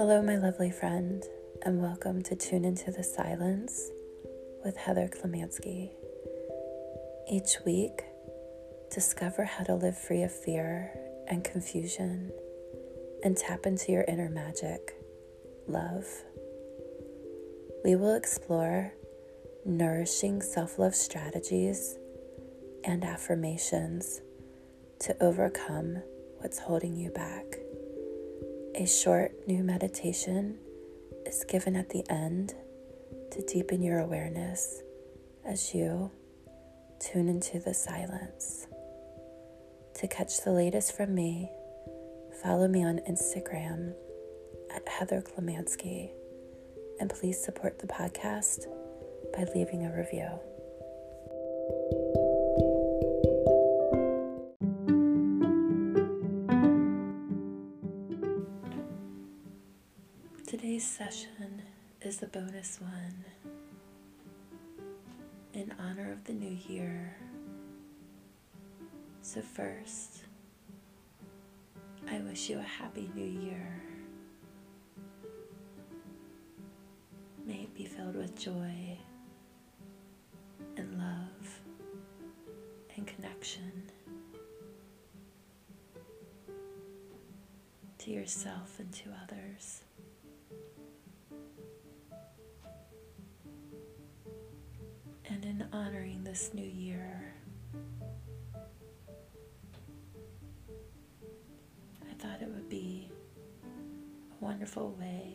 Hello, my lovely friend, and welcome to Tune Into the Silence with Heather Klemanski. Each week, discover how to live free of fear and confusion and tap into your inner magic, love. We will explore nourishing self love strategies and affirmations to overcome what's holding you back. A short new meditation is given at the end to deepen your awareness as you tune into the silence. To catch the latest from me, follow me on Instagram at Heather Klemanski, and please support the podcast by leaving a review. Today's session is the bonus one in honor of the new year. So, first, I wish you a happy new year. May it be filled with joy and love and connection to yourself and to others. This new year, I thought it would be a wonderful way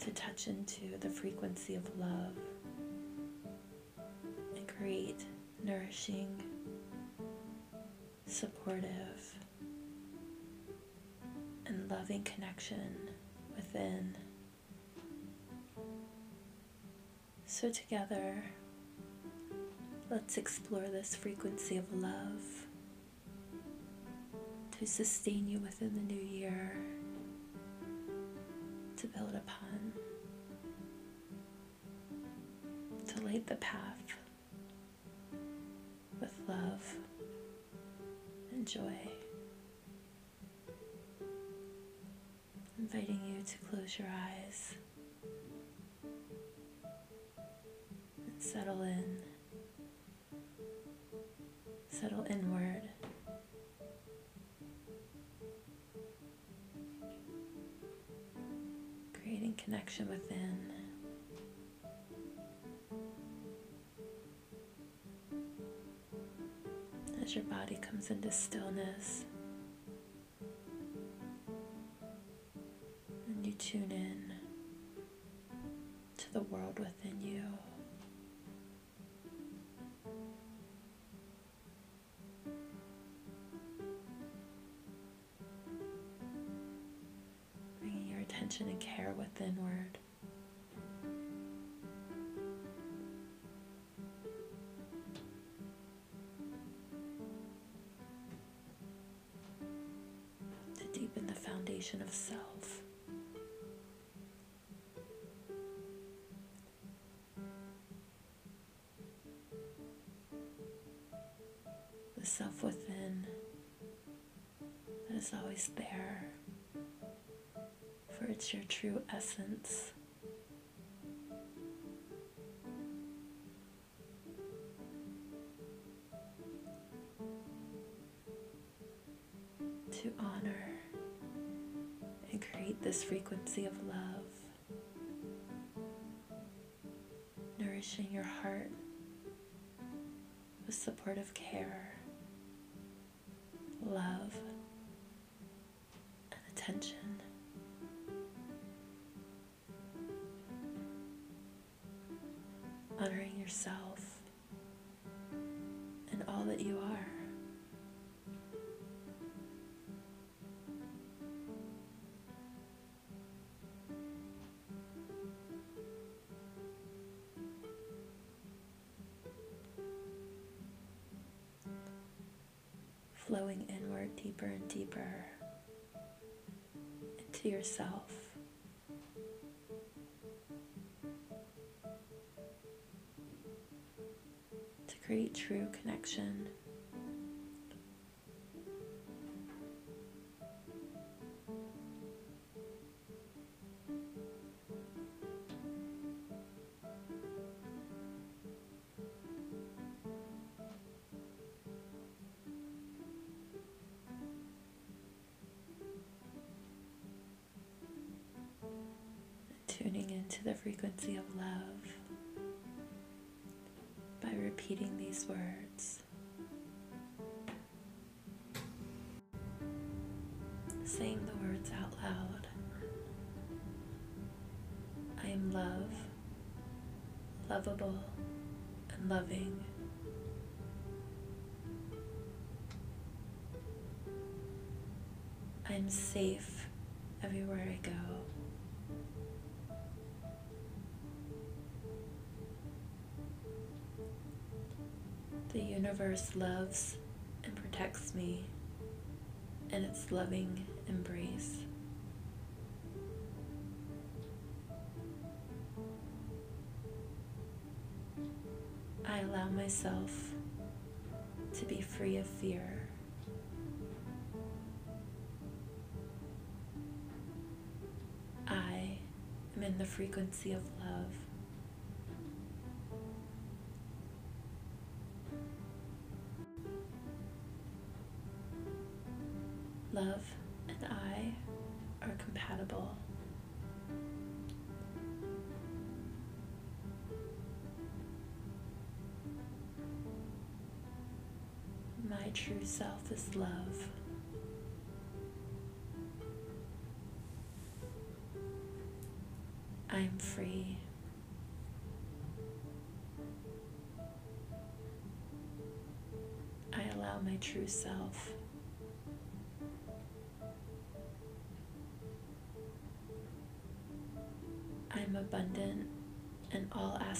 to touch into the frequency of love and create nourishing, supportive, and loving connection within. So, together, let's explore this frequency of love to sustain you within the new year, to build upon, to light the path with love and joy. Inviting you to close your eyes. Settle in, settle inward. Creating connection within. As your body comes into stillness, and you tune in to the world within you. Foundation of self. The self within that is always there for it's your true essence. This frequency of love, nourishing your heart with supportive care, love, and attention. honoring yourself and all that you are. Deeper and deeper into yourself. To create true connection. Tuning into the frequency of love by repeating these words. Saying the words out loud. I am love, lovable, and loving. I am safe everywhere I go. Universe loves and protects me in its loving embrace. I allow myself to be free of fear. I am in the frequency of love. Love and I are compatible. My true self is love. I am free. I allow my true self.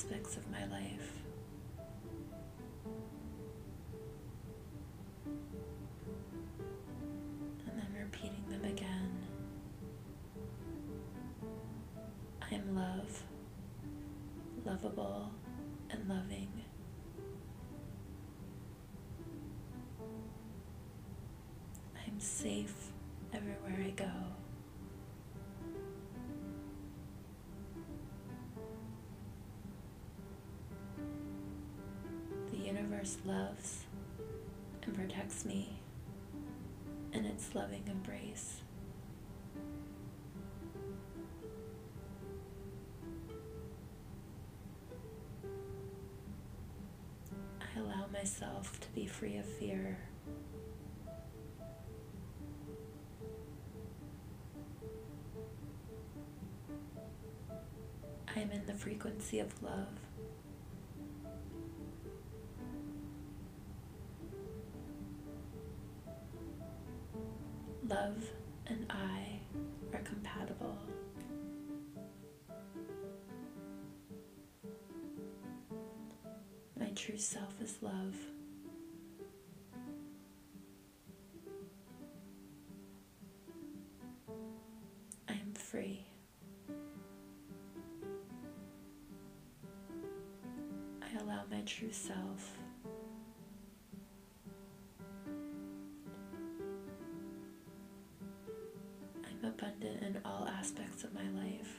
Aspects of my life. And then repeating them again. I am love, lovable, and loving. I am safe everywhere I go. Loves and protects me in its loving embrace. I allow myself to be free of fear. I am in the frequency of love. And I are compatible. My true self is love. I am free. I allow my true self. Aspects of my life.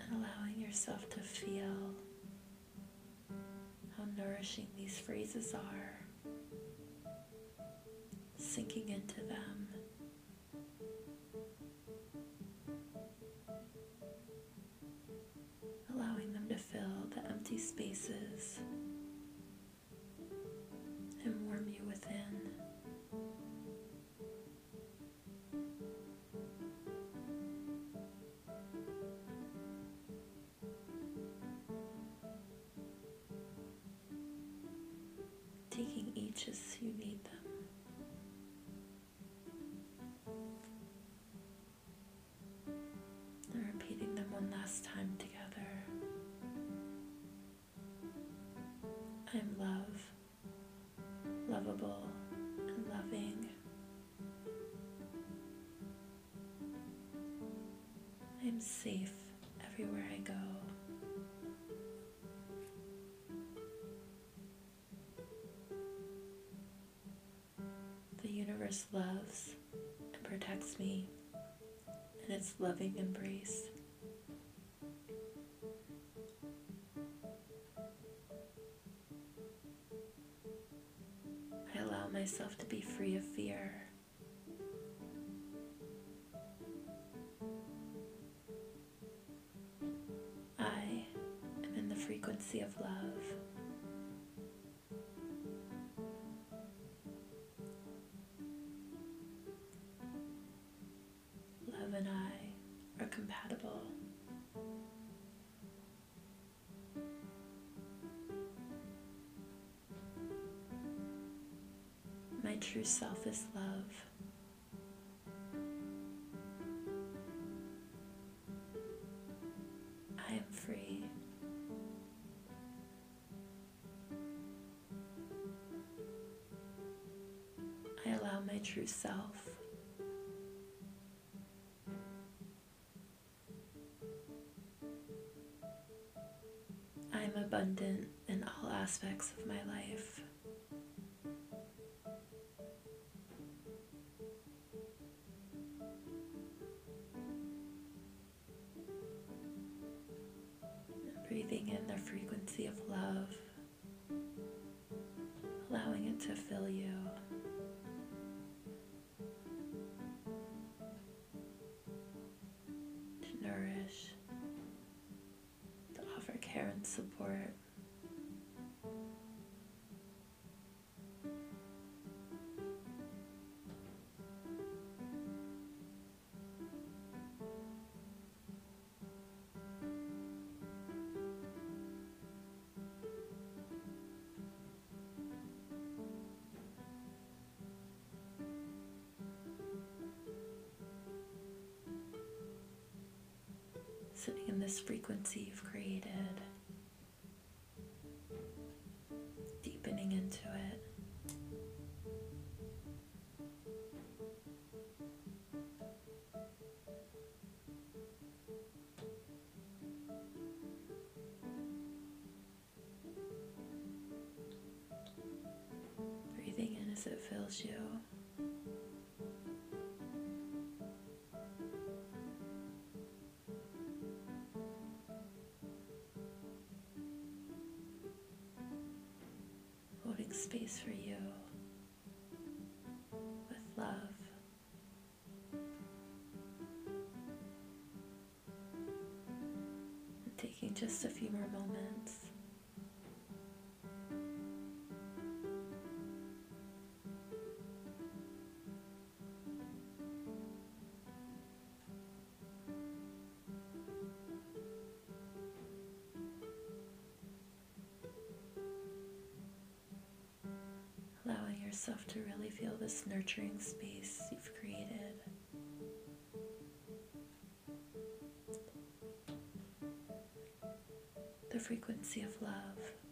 And allowing yourself to feel how nourishing these phrases are, sinking As you need them. Repeating them one last time together. I am love lovable and loving. I am safe everywhere I go. loves and protects me in its loving embrace. I allow myself to be free of fear. I am in the frequency of love. My true self is love. I am free. I allow my true self. I am abundant in all aspects of my life. And support. Sitting in this frequency you've created, deepening into it. Breathing in as it fills you. Space for you with love. And taking just a few more moments. Yourself to really feel this nurturing space you've created. The frequency of love.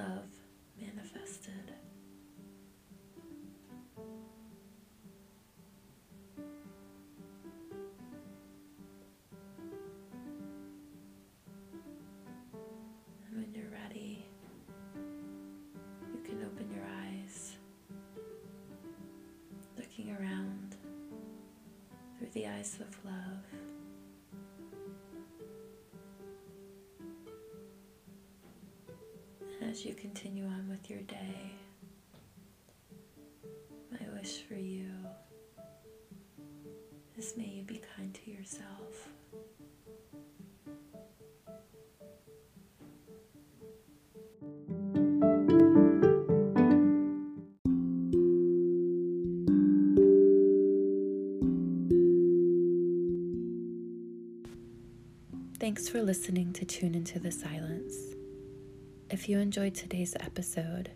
Love manifested. And when you're ready, you can open your eyes, looking around through the eyes of love. You continue on with your day, my wish for you is may you be kind to yourself. Thanks for listening to Tune Into the Silence. If you enjoyed today's episode,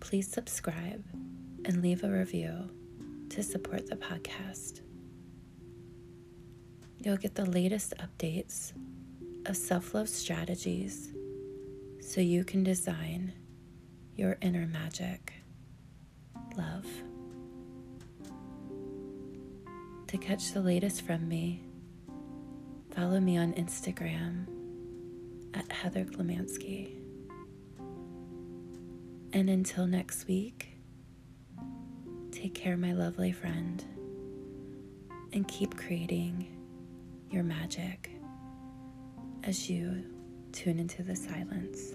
please subscribe and leave a review to support the podcast. You'll get the latest updates of self love strategies so you can design your inner magic. Love. To catch the latest from me, follow me on Instagram at Heather Klemanski. And until next week, take care, my lovely friend, and keep creating your magic as you tune into the silence.